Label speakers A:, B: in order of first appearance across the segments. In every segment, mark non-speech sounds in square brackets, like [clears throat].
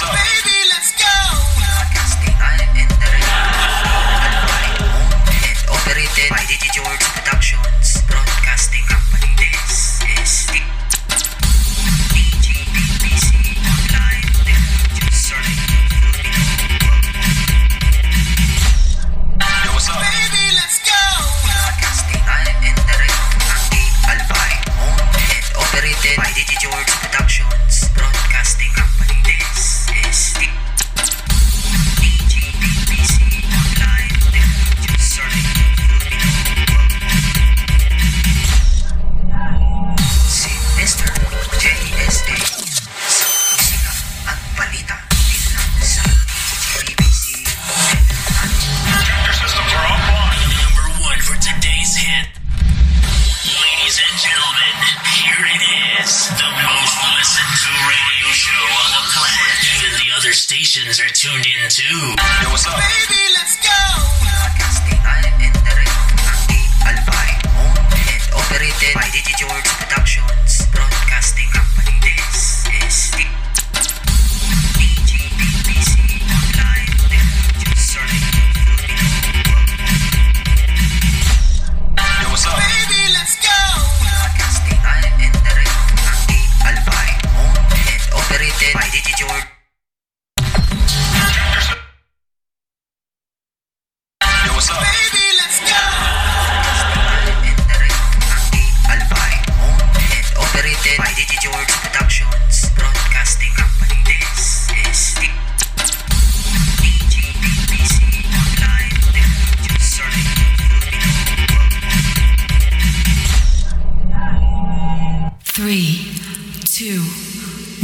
A: Baby.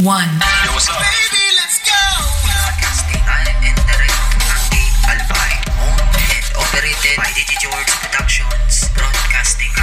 B: one.
C: Yo, what's up?
A: Baby, let's go.
D: Operated by George Productions Broadcasting.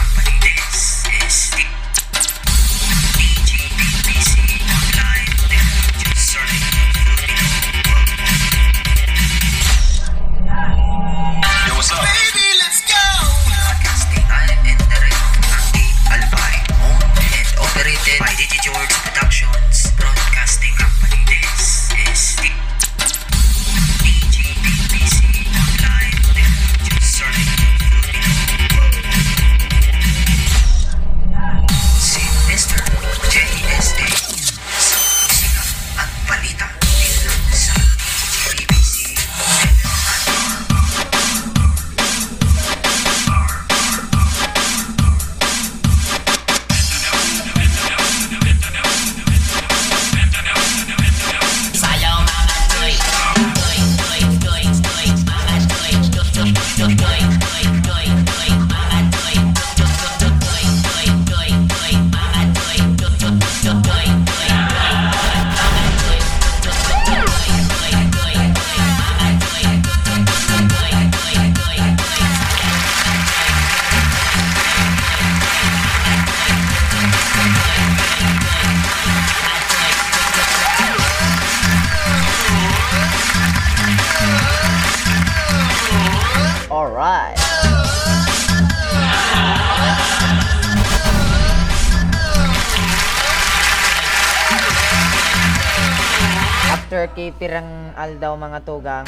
D: mahal
B: daw mga
E: tugang.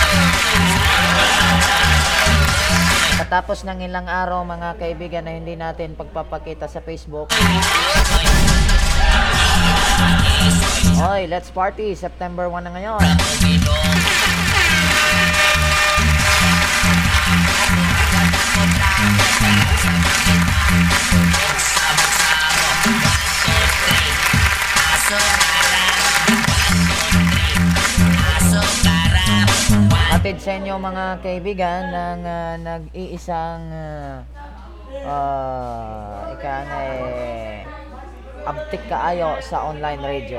E: Katapos ng ilang araw mga kaibigan na hindi natin pagpapakita sa Facebook. Hoy, let's party! September 1 na ngayon. So hatid sa inyo mga kaibigan ng uh, nag-iisang uh, uh, ika nga eh, abtik kaayo sa online radio.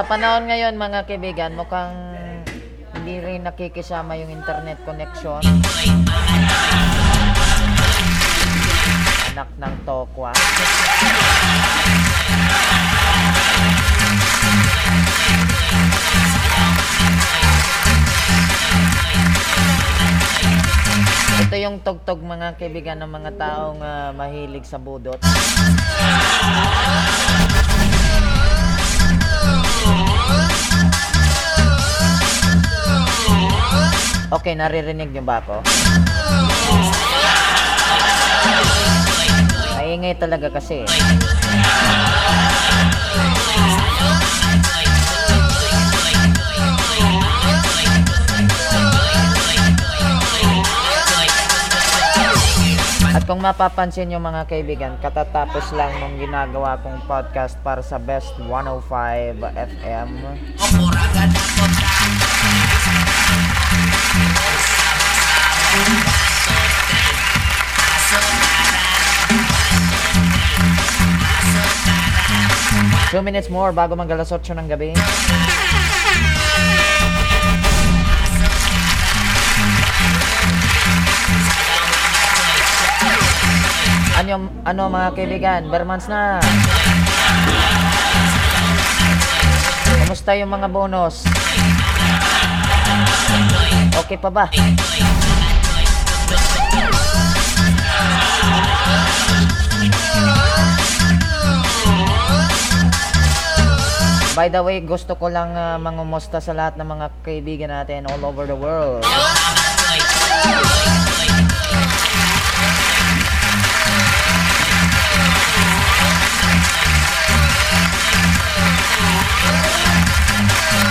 D: Sa
E: panahon ngayon mga kaibigan, mukhang hindi rin nakikisama yung internet connection. Anak ng tokwa. Ito yung tugtog mga kaibigan ng mga taong ah, mahilig sa budot. Okay, naririnig niyo ba ako? Maingay talaga kasi. At kung mapapansin nyo mga kaibigan, katatapos lang nung ginagawa kong podcast para sa Best 105 FM. Two minutes more bago mag alas 8 ng gabi. Ano, ano mga kaibigan, Bermans na. Kumusta yung mga bonus? Okay pa ba? By the way, gusto ko lang uh, mangumusta sa lahat ng mga kaibigan natin all over the world.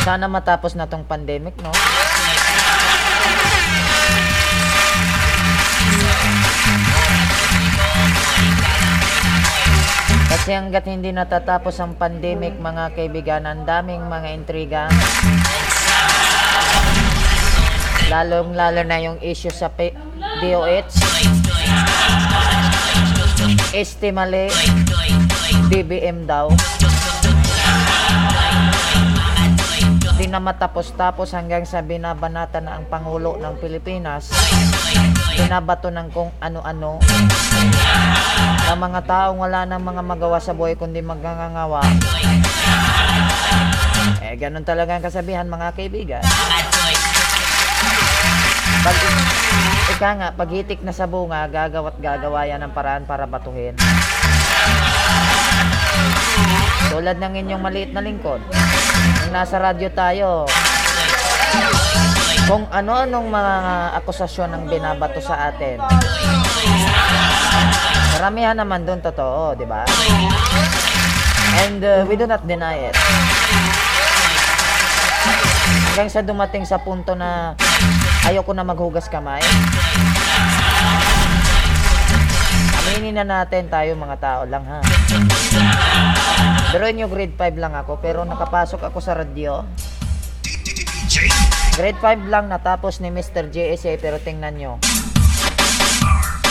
E: Sana matapos na tong pandemic, no? Kasi hanggat hindi natatapos ang pandemic, mga kaibigan, ang daming mga intriga. Lalong lalo na yung issue sa P- DOH. Estimale, BBM daw. Na matapos-tapos hanggang sa binabanata na ang Pangulo ng Pilipinas. Binabato ng kung ano-ano. Ang mga taong wala nang mga magawa sa buhay kundi magngangawa. Eh, ganun talaga ang kasabihan mga kaibigan. Pag, ika nga, pag hitik na sa bunga, gagawa't gagawa yan ng paraan para batuhin. Tulad ng inyong maliit na lingkod. Nasa radyo tayo, kung ano-anong mga akusasyon ang binabato sa atin. Karamihan naman doon totoo, di ba? And uh, we do not deny it. Hanggang sa dumating sa punto na ayoko na maghugas kamay. Aminin na natin tayo mga tao lang ha. Pero nyo grade 5 lang ako pero nakapasok ako sa radyo. Grade 5 lang natapos ni Mr. JSA pero tingnan nyo.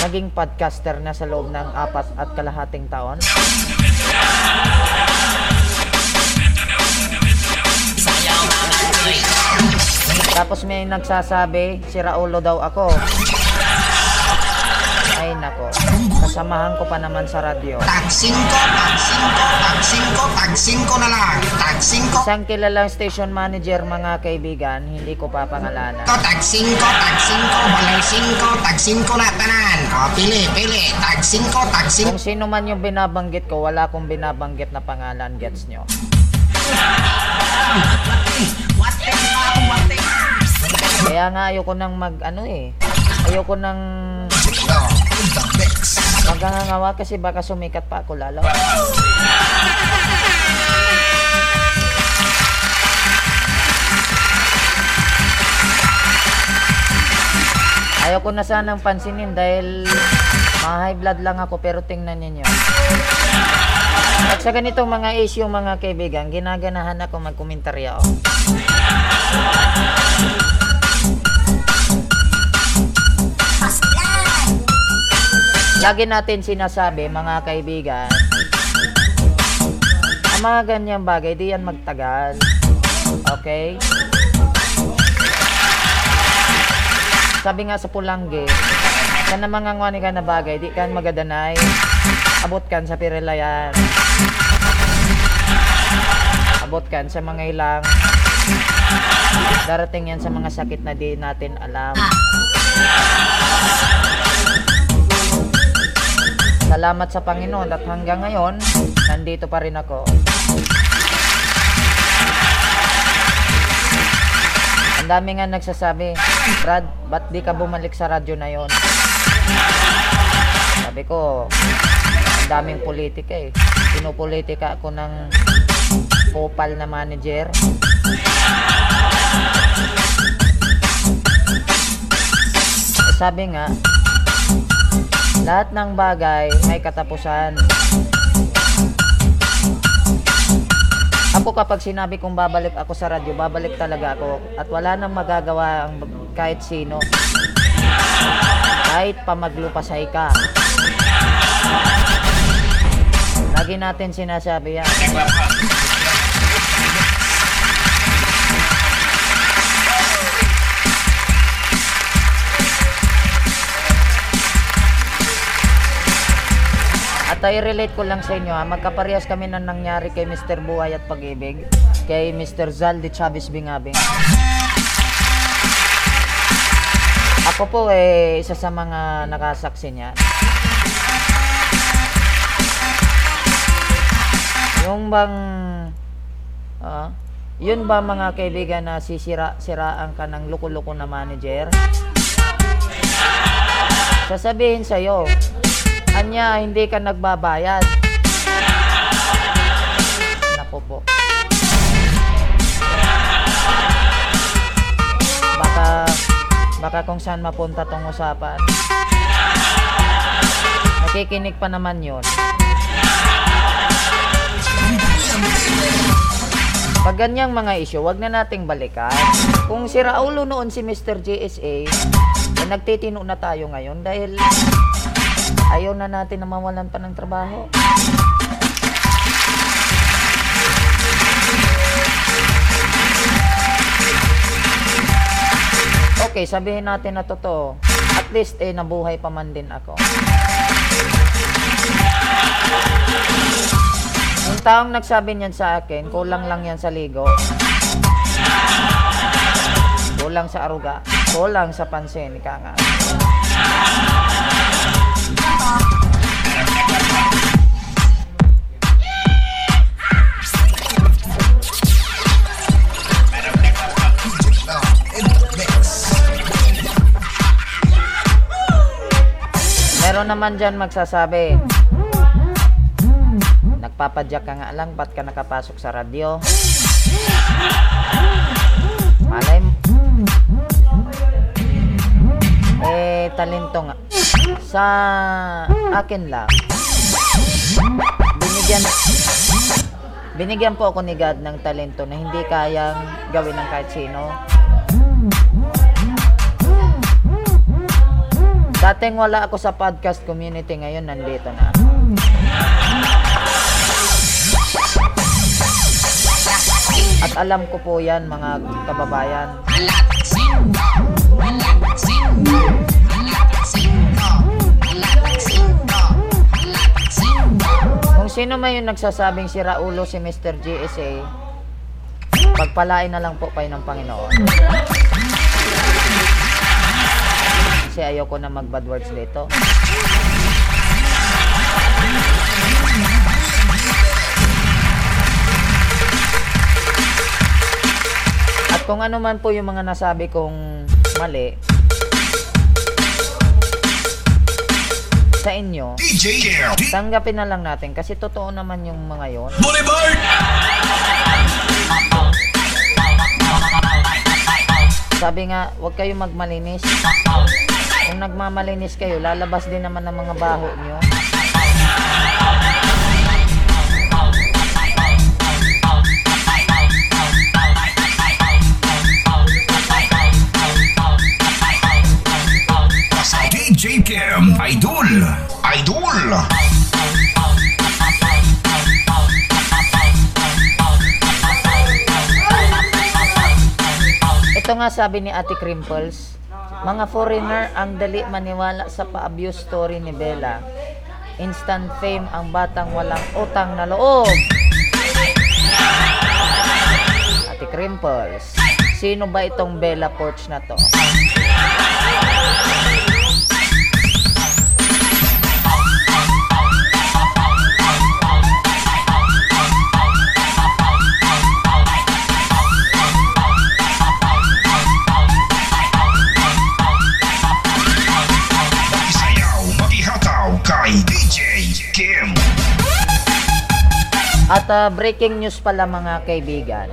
E: Naging podcaster na sa loob ng apat at kalahating taon. Tapos may nagsasabi, si Raulo daw ako. Ay nako, kasamahan ko pa naman sa radyo.
F: Tag 5, tag 5, tag 5, tag 5 na lang. Tag 5,
E: Isang kilalang station manager mga kaibigan, hindi ko papangalanan.
F: to tag 5, tag 5, walay 5, tag 5 na tanan. O, pili, pili. Tag 5, tag 5.
E: Kung sino man yung binabanggit ko, wala akong binabanggit na pangalan, gets nyo? Kaya nga ayoko nang mag ano eh. Ayoko nang magangangawa kasi baka sumikat pa ako lalo. Ayoko na sanang pansinin dahil ma-high blood lang ako pero tingnan ninyo. At sa ganitong mga issue mga kaibigan, ginaganahan ako magkomentaryo. Lagi natin sinasabi mga kaibigan, ang mga ganyang bagay, di yan magtagal. Okay? Sabi nga sa Pulangge, sa na mga ngwani ka na bagay, di kan magadanay, abot kan sa pirelayan. Abot kan sa mga ilang darating yan sa mga sakit na di natin alam. Salamat sa Panginoon at hanggang ngayon, nandito pa rin ako. Ang dami nga nagsasabi, Brad, ba't di ka bumalik sa radyo na yon? Sabi ko, ang daming politika eh. Pinupolitika ako ng popal na manager. Sabi nga, lahat ng bagay may katapusan. Ako kapag sinabi kong babalik ako sa radyo, babalik talaga ako. At wala nang magagawa ang kahit sino. Kahit pa maglupasay ka. Lagi natin sinasabi yan. At i-relate ko lang sa inyo ha, magkaparehas kami na nangyari kay Mr. Buhay at Pag-ibig, kay Mr. Zal de Chavez Bingabing. Ako po eh, isa sa mga nakasaksi niya. Yung bang, ah, yun ba mga kaibigan na sisira-siraan ka ng loko-loko na manager? Sasabihin sa'yo, Anya, hindi ka nagbabayad. Naku po. Baka, baka kung saan mapunta tong usapan. Nakikinig pa naman yun. Pag ganyang mga issue, wag na nating balikan. Kung si Raulo noon si Mr. GSA, eh, nagtitino na tayo ngayon dahil ayaw na natin na mawalan pa ng trabaho. Okay, sabihin natin na totoo. At least eh nabuhay pa man din ako. Yung taong nagsabi niyan sa akin, kulang lang yan sa ligo. Kulang sa aruga. Kulang sa pansin, ika nga. Meron naman dyan magsasabi, nagpapadyak ka nga lang, ba't ka nakapasok sa radyo? Malay. Eh, talento nga. Sa akin lang, binigyan, binigyan po ako ni God ng talento na hindi kayang gawin ng kahit sino. Dating wala ako sa podcast community, ngayon nandito na. At alam ko po yan mga kababayan. Sino man yung nagsasabing si Raulo si Mr. GSA, pagpalain na lang po kayo ng Panginoon. Kasi ayoko na mag bad words dito. At kung ano man po yung mga nasabi kong mali, sa inyo, tanggapin na lang natin kasi totoo naman yung mga yon.
C: Boulevard!
E: Sabi nga, huwag kayo magmalinis. Kung nagmamalinis kayo, lalabas din naman ng mga baho nyo.
G: DJ Kim, Idol. Idol.
E: Ito nga sabi ni Ate Crimples, mga foreigner ang dali maniwala sa pa-abuse story ni Bella. Instant fame ang batang walang utang na loob. Ate Crimples, sino ba itong Bella Porch na to?
G: DJ Kim.
E: At ah, breaking news pala mga kaibigan.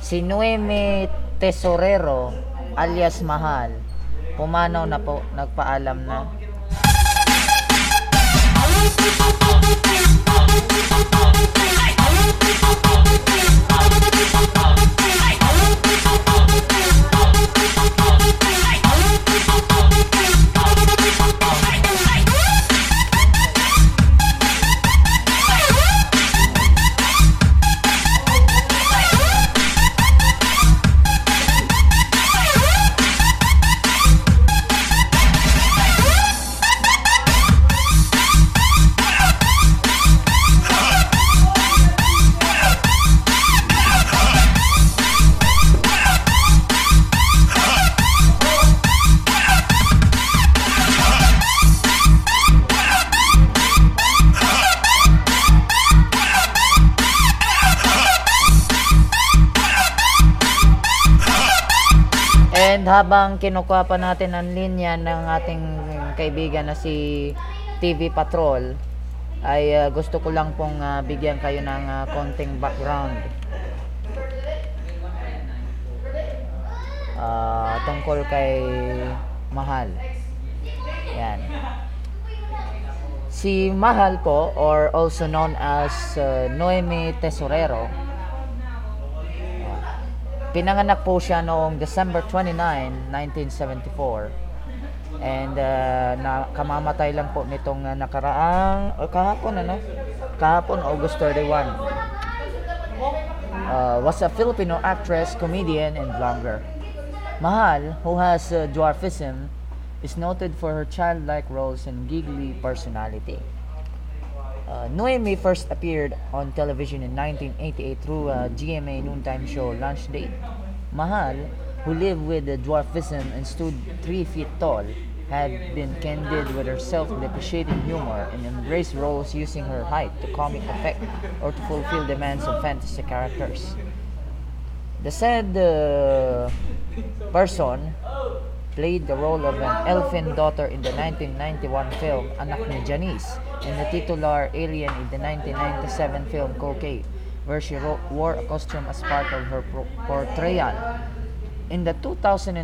E: Si Noemi Tesorero alias Mahal pumanaw na po, nagpaalam na. Habang kinukuha pa natin ang linya ng ating kaibigan na si TV Patrol, ay ah, gusto ko lang pong ah, bigyan kayo ng ah, konting background. Ah, tungkol kay Mahal. Yan. Si Mahal po, or also known as ah, Noemi Tesorero, Pinanganak po siya noong December 29, 1974. And uh, na kamamatay lang po nitong uh, nakaraang o kahapon ano? Kahapon August 31. Uh, was a Filipino actress, comedian, and vlogger. Mahal, who has uh, dwarfism, is noted for her childlike roles and giggly personality. Uh, Noemi first appeared on television in 1988 through a GMA noontime show Lunch Date. Mahal, who lived with dwarfism and stood 3 feet tall, had been candid with her self-depreciating humor and embraced roles using her height to comic effect or to fulfill demands of fantasy characters. The said uh, person played the role of an elfin daughter in the 1991 film Anak ni Janice and the titular alien in the 1997 film Cocaine, where she wore a costume as part of her portrayal. In the 2003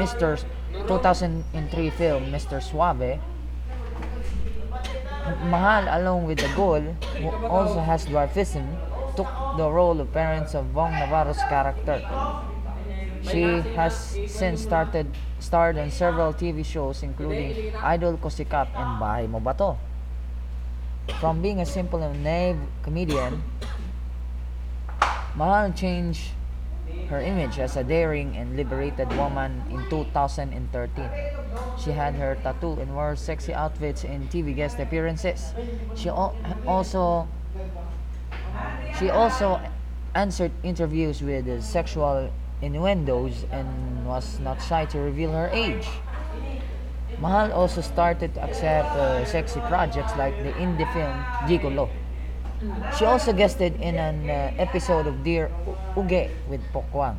E: Mr. 2003 film Mr. Suave, Mahal along with the Ghoul, who also has dwarfism, took the role of parents of Vong Navarro's character. She has since started starred in several TV shows including Idol ko Sikap and Bahay Mo Ba From being a simple and naive comedian, Mahal changed her image as a daring and liberated woman in 2013. She had her tattoo and wore sexy outfits in TV guest appearances. She also she also answered interviews with sexual innuendos and was not shy to reveal her age. Mahal also started to accept uh, sexy projects like the indie film Gigolo. She also guested in an uh, episode of Dear Uge with Pokwang.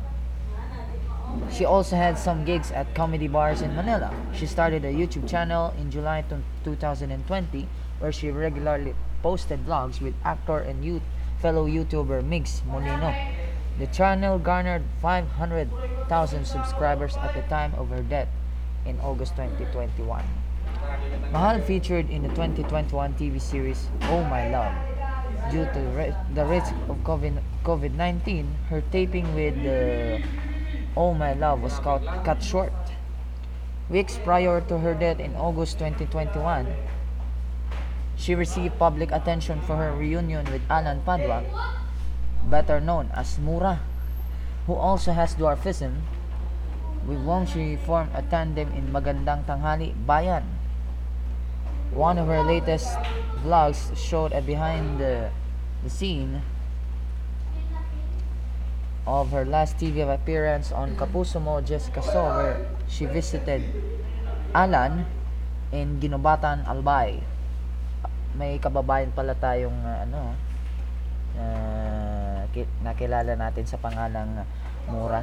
E: She also had some gigs at comedy bars in Manila. She started a YouTube channel in July to- 2020 where she regularly posted vlogs with actor and youth fellow YouTuber Migs Molino. The channel garnered 500,000 subscribers at the time of her death in August 2021. Mahal featured in the 2021 TV series Oh My Love. Due to the risk of COVID- COVID-19, her taping with Oh My Love was cut, cut short. Weeks prior to her death in August 2021, she received public attention for her reunion with Alan Padua, better known as Mura, who also has dwarfism, with whom she formed a tandem in Magandang Tanghali Bayan. One of her latest vlogs showed a behind the, the scene of her last TV appearance on Kapuso Mo Jessica So where she visited Alan in Ginobatan, Albay. May kababayan pala tayong uh, ano uh, ki- nakilala natin sa pangalang Mura.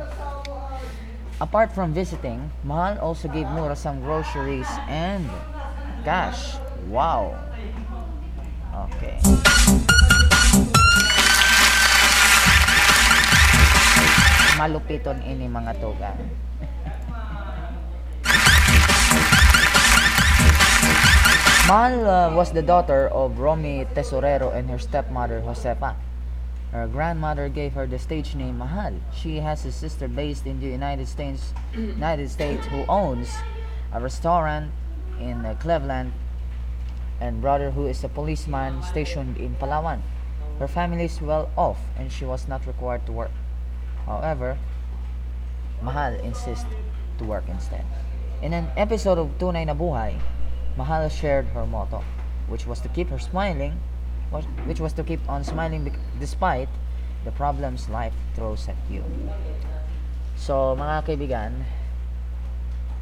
E: Apart from visiting, Mahal also gave Mura some groceries and cash. Wow. Okay. Malupiton ini mga tuga. Mahal uh, was the daughter of Romy Tesorero and her stepmother Josefa. Her grandmother gave her the stage name Mahal. She has a sister based in the United States, [clears throat] United States who owns a restaurant in uh, Cleveland and brother who is a policeman stationed in Palawan. Her family is well off and she was not required to work. However, Mahal insists to work instead. In an episode of Tunay na Buhay, Mahal shared her motto, which was to keep her smiling, which was to keep on smiling despite the problems life throws at you. So, mga kaibigan,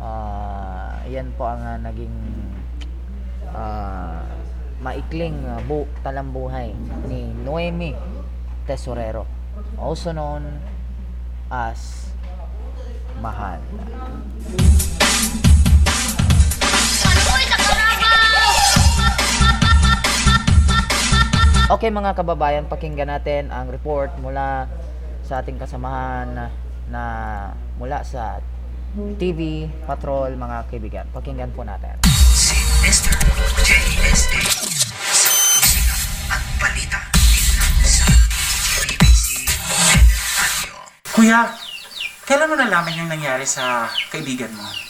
E: ah, yan po ang ah, naging ah, maikling ah, bu talambuhay ni Noemi Tesorero, also known as Mahal. Okay mga kababayan, pakinggan natin ang report mula sa ating kasamahan na, na mula sa TV Patrol mga kaibigan. Pakinggan po natin.
H: Kuya, kailan mo nalaman yung nangyari sa kaibigan mo?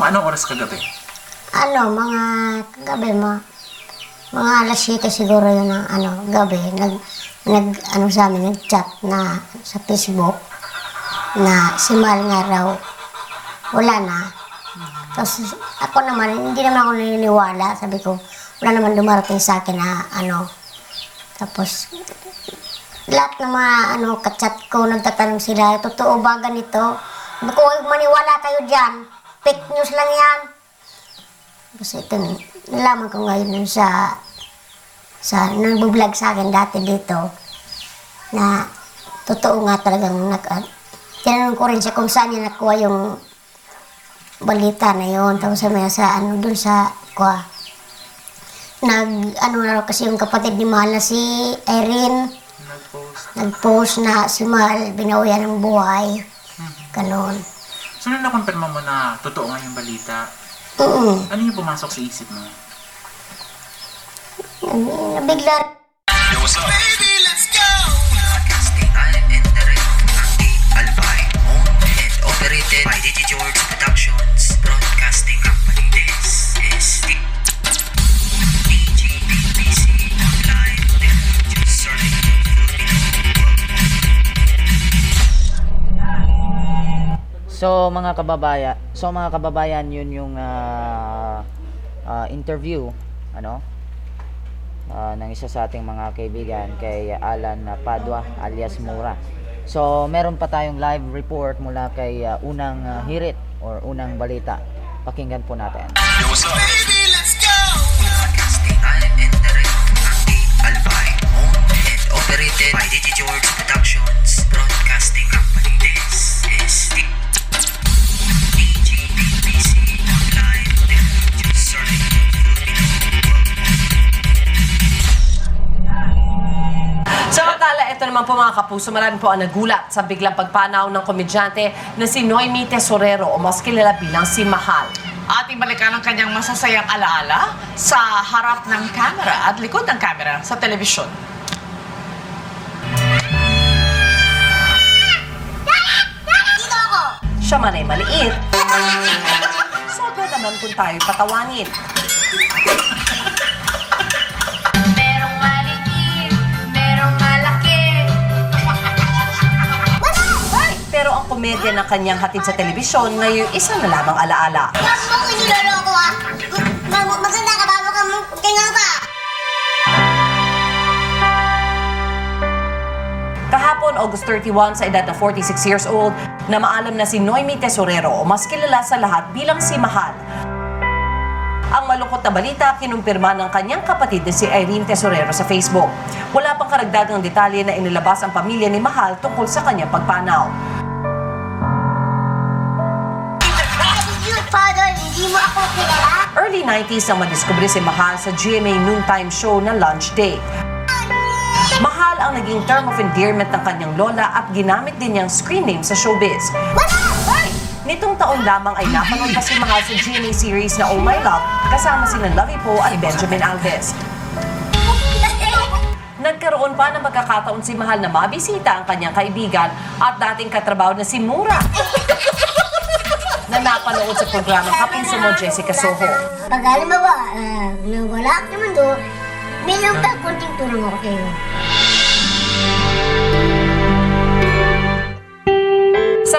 H: Mga anong oras kagabi?
I: Ano, mga gabi mo, mga alas 7 siguro yun ng ano, gabi, nag, nag, ano sa amin, nag-chat na sa Facebook na si Mal nga raw, wala na. Tapos ako naman, hindi naman ako naniniwala. Sabi ko, wala naman dumarating sa akin na ano. Tapos, lahat ng mga ano, kachat ko, nagtatanong sila, totoo ba ganito? Sabi ko, "Huwag maniwala kayo dyan. Fake news lang yan. Tapos ito, nalaman ko ngayon nun sa sa nagbo-vlog sa akin dati dito na totoo nga talagang nag uh, tinanong ko rin siya kung saan niya nakuha yung balita na yon tapos sabi sa ano dun sa kuha. Nag ano na kasi yung kapatid ni Mahal na si Erin
H: Nag-post.
I: nag-post na si Mahal binawian ng buhay. Ganon
H: So, nung nakonfirma mo na totoo nga yung balita,
I: mm
H: ano yung pumasok sa isip mo?
I: nabigla
C: Yo, what's up?
A: Baby, let's go.
J: Broadcasting live and direct ang The Albay, owned and operated by DJ George Productions Broadcasting
E: So mga kababaya, so mga kababayan, yun yung ah, ah, interview ano ah, ng isa sa ating mga kaibigan kay Alan Padua alias Mura. So meron pa tayong live report mula kay ah, unang ah, hirit or unang balita. Pakinggan po natin.
C: Yo, what's up?
A: Baby, let's go.
J: Broadcasting live and direct ang The Albay, owned and operated by DJ George Productions
K: naman po mga kapuso, marami po ang nagulat sa biglang pagpanaw ng komedyante na si Noemi Tesorero o mas kilala bilang si Mahal.
L: Ating balikan ang kanyang masasayang alaala sa harap ng camera at likod ng camera sa telebisyon.
K: Siya man ay maliit. [laughs] Sobra naman kung tayo patawanin. Komedya ng kanyang hatid sa telebisyon ngayong isa na lamang alaala.
I: Huwag mo ko niloloko ah. Mag- maganda ka bago ka mo- tinga ka.
K: Kahapon, August 31, sa edad na 46 years old, na maalam na si Noemi Tesorero mas kilala sa lahat bilang si Mahal. Ang malungkot na balita, kinumpirma ng kanyang kapatid na si Irene Tesorero sa Facebook. Wala pang karagdagang detalye na inilabas ang pamilya ni Mahal tungkol sa kanyang pagpanaw.
I: Hindi mo kilala?
K: Early 90s nang madiskubre si Mahal sa GMA noontime show na Lunch Day. Mahal ang naging term of endearment ng kanyang lola at ginamit din niyang screen name sa showbiz. Nitong taon lamang ay napanood pa si Mahal sa GMA series na Oh My Love kasama sina Lovey Poe at Benjamin Alves. Nagkaroon pa ng magkakataon si Mahal na mabisita ang kanyang kaibigan at dating katrabaho na si Mura na napanood sa programang Kapuso mo Jessica Soho.
I: Pag alam mo ba, uh, wala ka naman doon, may lang pa konting tulong ako sa'yo.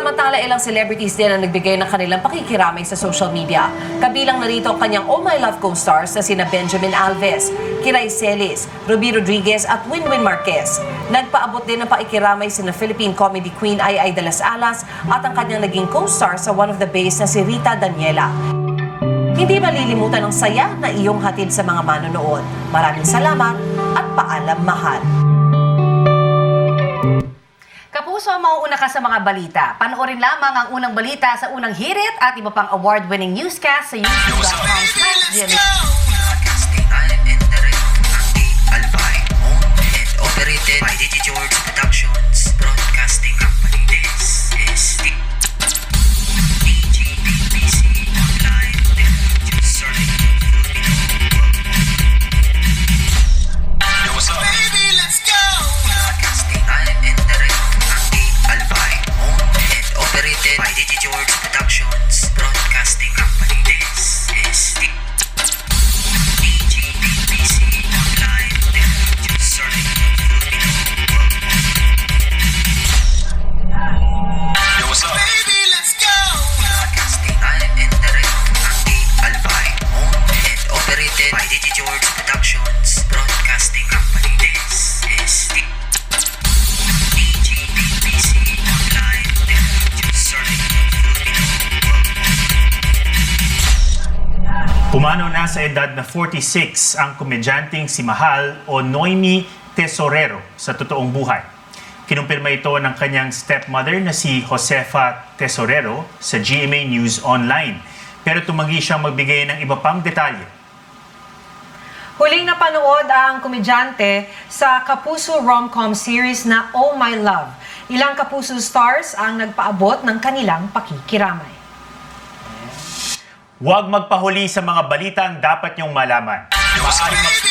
K: Samantala, ilang celebrities din ang nagbigay ng kanilang pakikiramay sa social media. Kabilang narito ang kanyang Oh My Love co-stars na sina Benjamin Alves, Kiray Celis, Ruby Rodriguez at Winwin Marquez. Nagpaabot din ng pakikiramay sina Philippine comedy queen Ay Ay de las Alas at ang kanyang naging co-star sa One of the Bays na si Rita Daniela. Hindi malilimutan ang saya na iyong hatid sa mga manonood. Maraming salamat at paalam mahal.
M: Kapuso, mauuna ka sa mga balita. Panoorin lamang ang unang balita sa unang hirit at iba pang award-winning newscast sa youtube.com slash Jimmy.
J: Operated by Digi George
N: Pumano na sa edad na 46 ang komedyanteng si Mahal o Noemi Tesorero sa totoong buhay. Kinumpirma ito ng kanyang stepmother na si Josefa Tesorero sa GMA News Online. Pero tumanggi siyang magbigay ng iba pang detalye.
O: Huling napanood ang komedyante sa Kapuso rom-com series na Oh My Love. Ilang Kapuso stars ang nagpaabot ng kanilang pakikiramay.
N: Huwag magpahuli sa mga balitang dapat niyong malaman. Maaaring mag-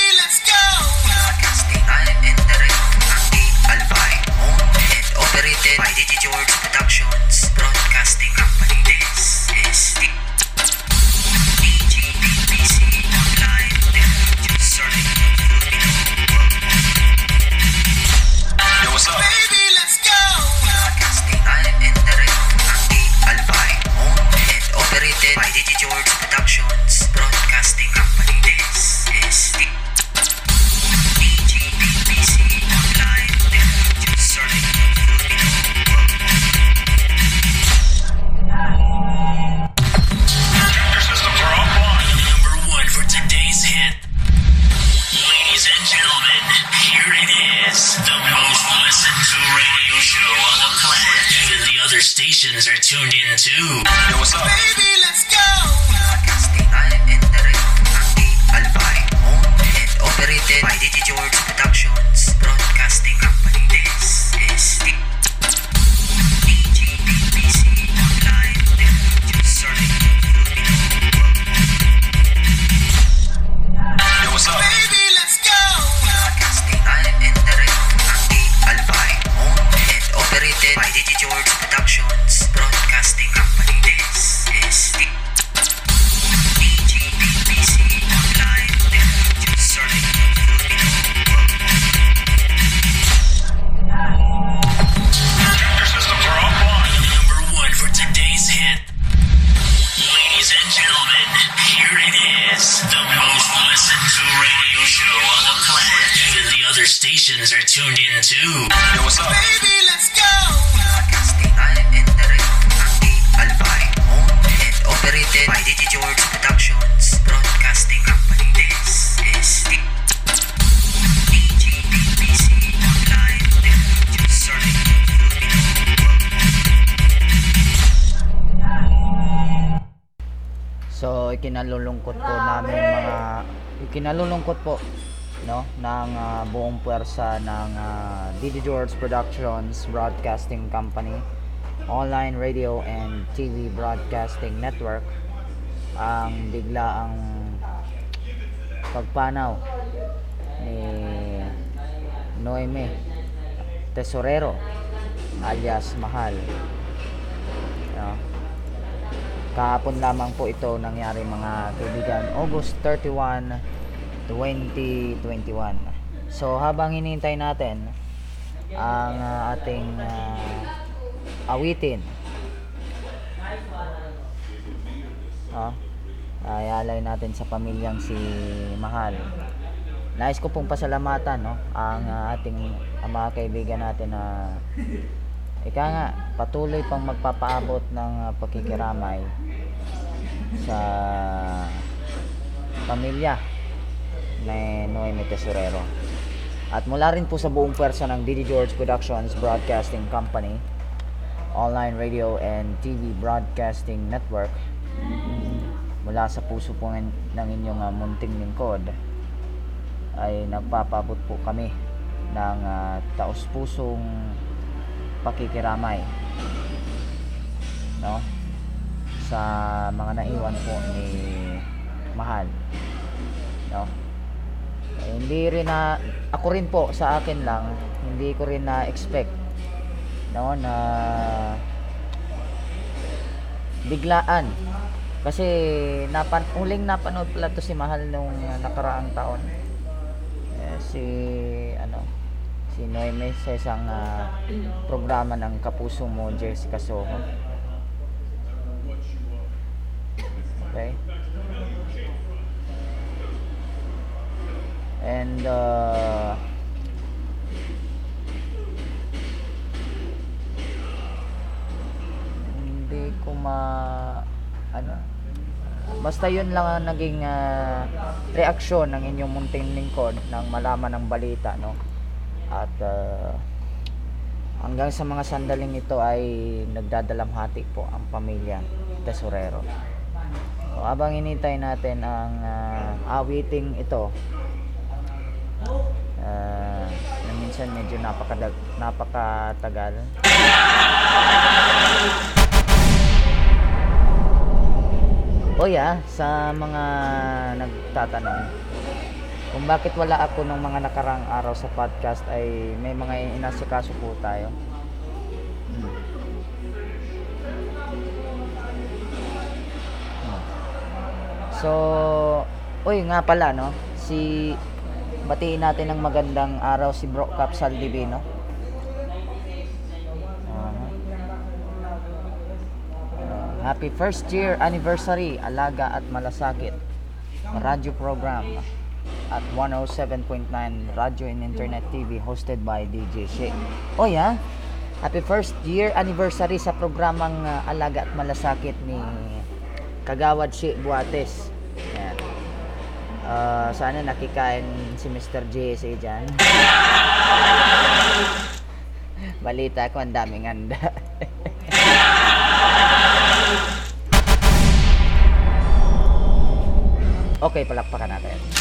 E: ng ah, buong puwersa ng uh, Didi George Productions Broadcasting Company online radio and TV broadcasting network ang bigla ang pagpanaw ni Noeme Tesorero alias Mahal no? Kahapon lamang po ito nangyari mga kaibigan. August 31, 2021. So habang hinihintay natin ang ah, ating ah, awitin. No? Ayalay natin sa pamilyang si Mahal. Nais ko pong pasalamatan no ang ah, ating ang mga kaibigan natin na ika nga, patuloy pang magpapaabot ng uh, pakikiramay sa pamilya ni Noemi Tesorero. At mula rin po sa buong pwersa ng Didi George Productions Broadcasting Company, online radio and TV broadcasting network, mula sa puso po ng ng inyong uh, munting lingkod, ay nagpapabot po kami ng uh, taos-pusong pakikiramay no sa mga naiwan po ni Mahal no eh, hindi rin na ako rin po sa akin lang hindi ko rin na expect no na biglaan. Kasi napan huling napanood pala to si Mahal nung nakaraang taon. Eh, si ano si Noeme sa isang ah, programa ng Kapuso mo Jessica Soho okay and uh, hindi ko ma ano basta yun lang ang naging ah, reaksyon ng inyong munting lingkod nang malaman ng balita no? At ah, hanggang sa mga sandaling ito ay nagdadalamhati po ang pamilya tesorero. So, habang inintay natin ang ah, awiting ito ah, na minsan medyo napakadag, napakatagal o ya sa mga nagtatanong kung bakit wala ako nung mga nakarang araw sa podcast ay may mga inasikaso po tayo. Hmm. Hmm. So, uy nga pala no, si batiin natin ng magandang araw si Bro Cap Saldivino. Aha. Uh, happy first year anniversary Alaga at Malasakit radyo program at 107.9 Radio and Internet TV hosted by DJ She. Oh yeah, happy first year anniversary sa programang uh, Alaga at Malasakit ni Kagawad She Buates. Yan. Uh, sana nakikain si Mr. JSA dyan. Balita ko, ang daming handa. [laughs] okay, palakpakan natin.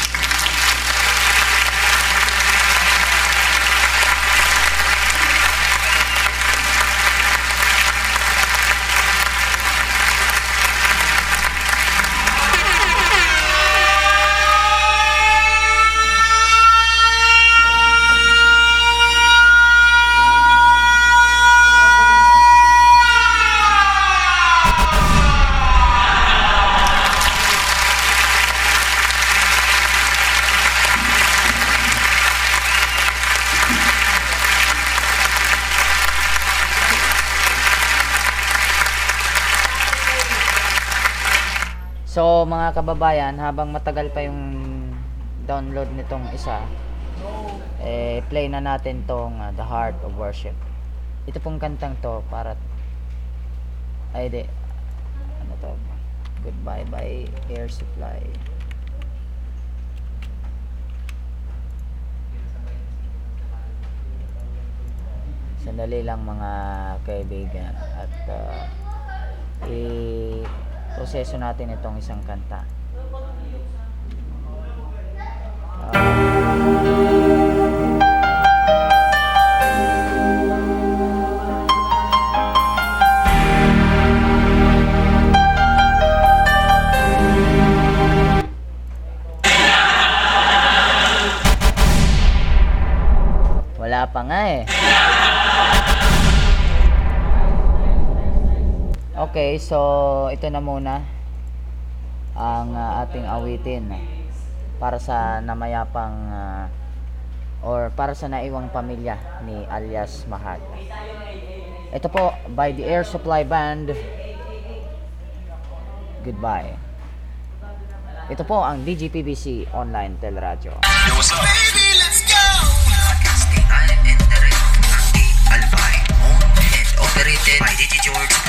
E: Kababayan, habang matagal pa yung download nitong isa, eh, play na natin tong ah, The Heart of Worship. Ito pong kantang to para ay di ano to Goodbye by Air Supply. Sandali lang mga kaibigan at ah, i-proseso natin itong isang kanta. Wala pa nga eh. Okay, so ito na muna ang ah, ating awitin para sa namayapang ah, or para sa naiwang pamilya ni alias Mahal. Ito po by the Air Supply Band. Goodbye. Ito po ang DGPBC Online Teleradyo.
C: Yo, what's up?
A: Baby, let's go.
J: Broadcasting live and direct from the Albay, owned and operated by Digi George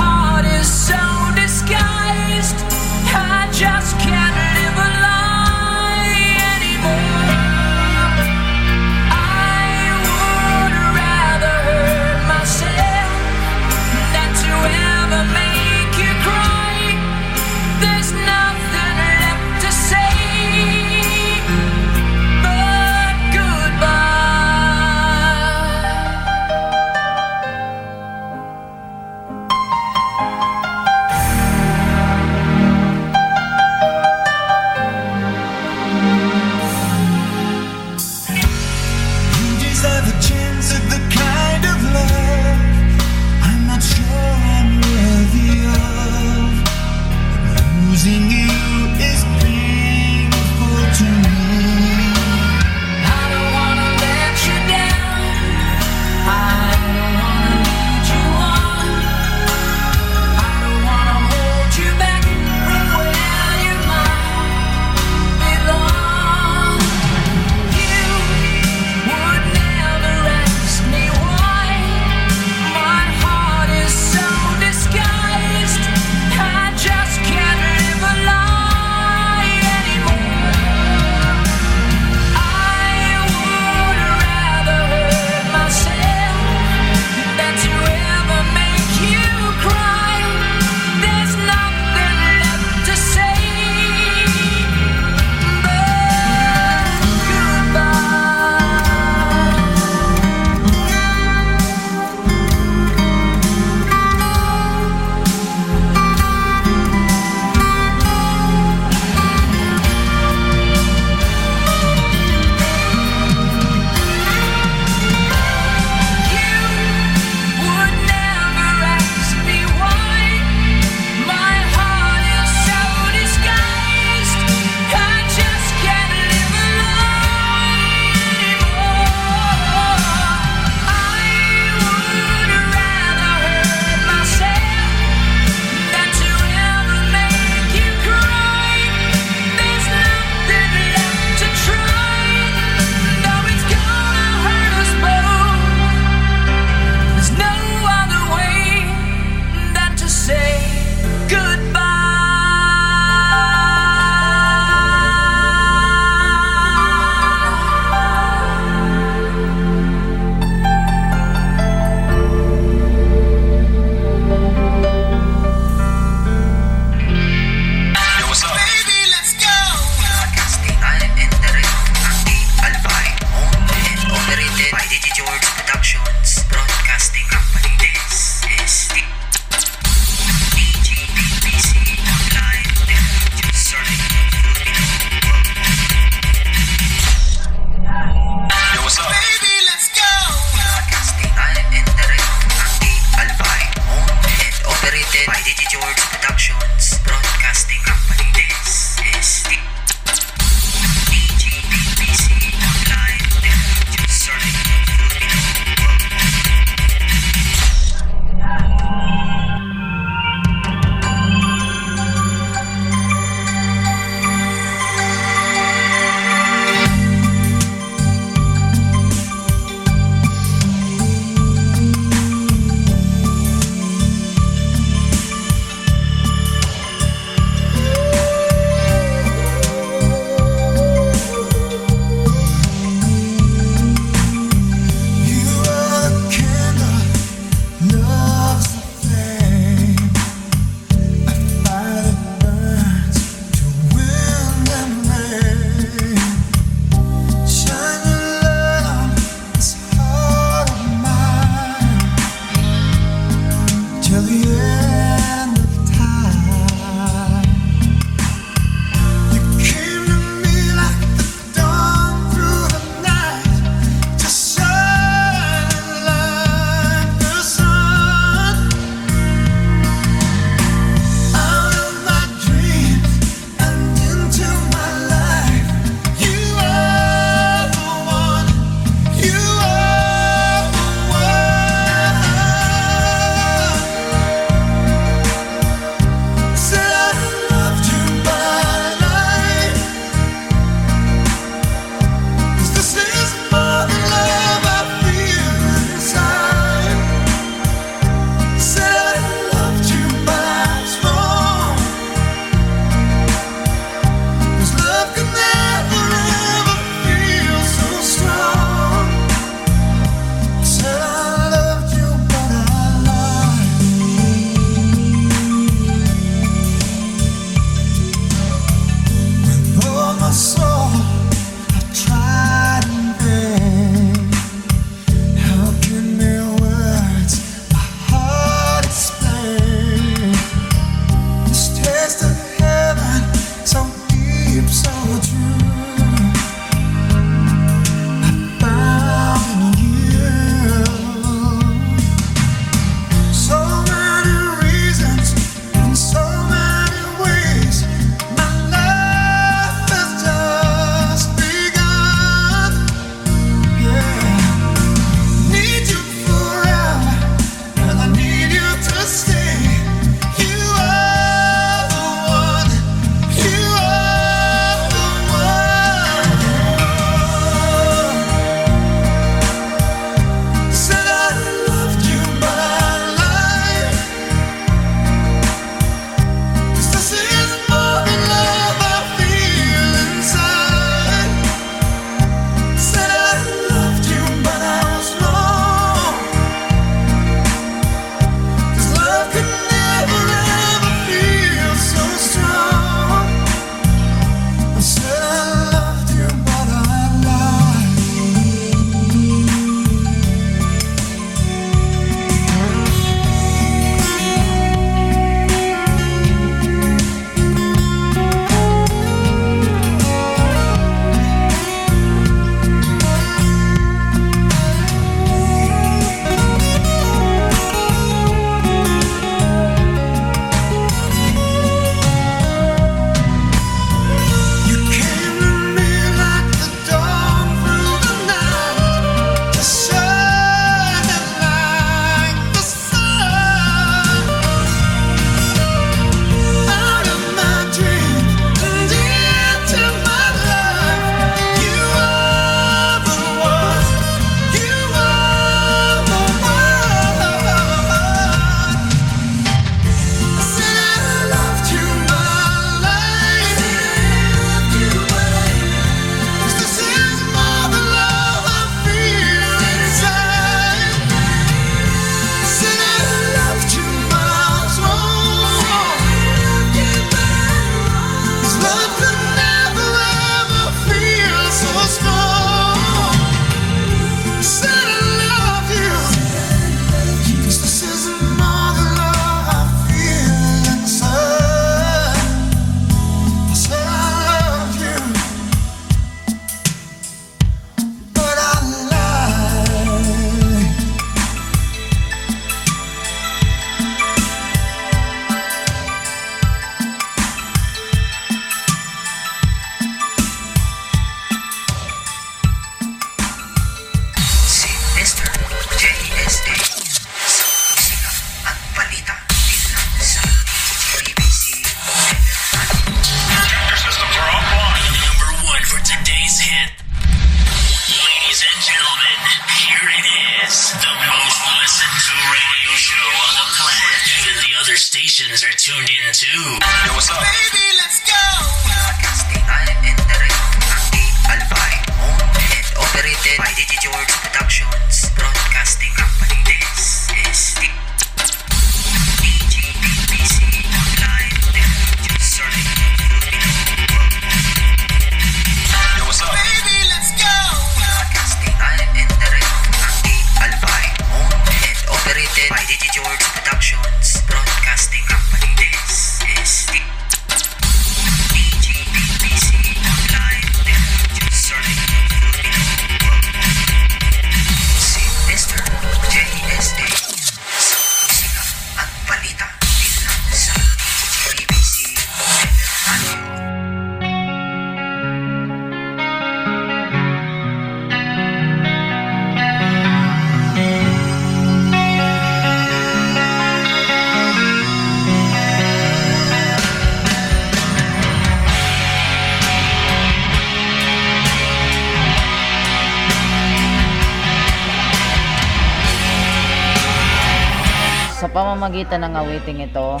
J: Sa
E: pamamagitan ng awiting ito,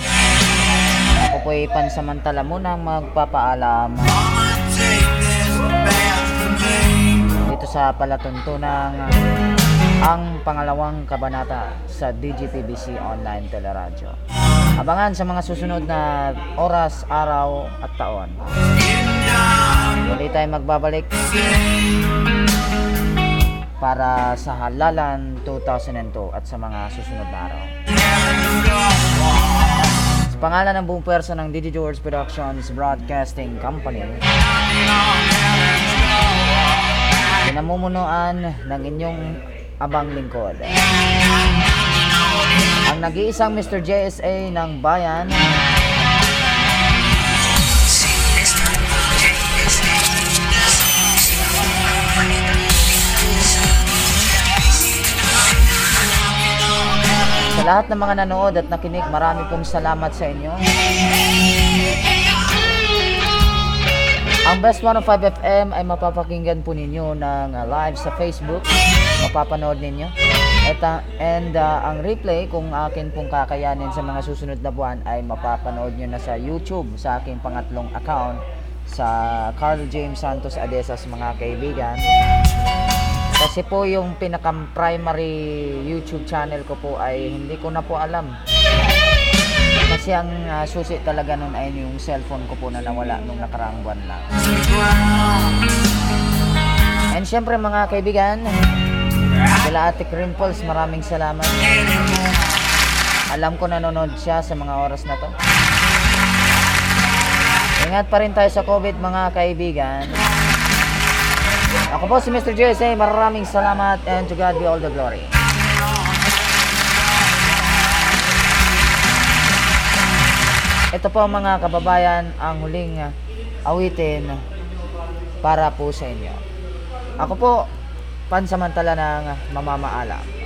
E: ako po'y pansamantala munang magpapaalam dito sa palatuntunang ang pangalawang kabanata sa DGPBC Online Teleradyo. Abangan sa mga susunod na oras, araw at taon. Muli tayo magbabalik para sa halalan 2002 at sa mga susunod na araw. Sa pangalan ng buong pwersa ng Digi George Productions Broadcasting Company, pinamumunuan ng inyong abang lingkod. Ang nag-iisang Mr. JSA ng bayan, lahat ng mga nanood at nakinig, marami pong salamat sa inyo. Ang Best 105 FM ay mapapakinggan po ninyo ng uh, live sa Facebook. Mapapanood ninyo. At, uh, and uh, ang replay, kung akin pong kakayanin sa mga susunod na buwan, ay mapapanood nyo na sa YouTube sa aking pangatlong account sa Carl James Santos Adesas mga kaibigan. Kasi po yung pinakam primary YouTube channel ko po ay hindi ko na po alam. Kasi ang ah, susi talaga nun ay yung cellphone ko po na nawala nung nakaraang buwan lang. And syempre mga kaibigan, sila Ate Crimples, maraming salamat. Alam ko nanonood siya sa mga oras na to. Ingat pa rin tayo sa COVID mga kaibigan. Ako po si Mr. JSA, maraming salamat and to God be all the glory. Ito po mga kababayan ang huling awitin para po sa inyo. Ako po, pansamantala ng mamamaalam.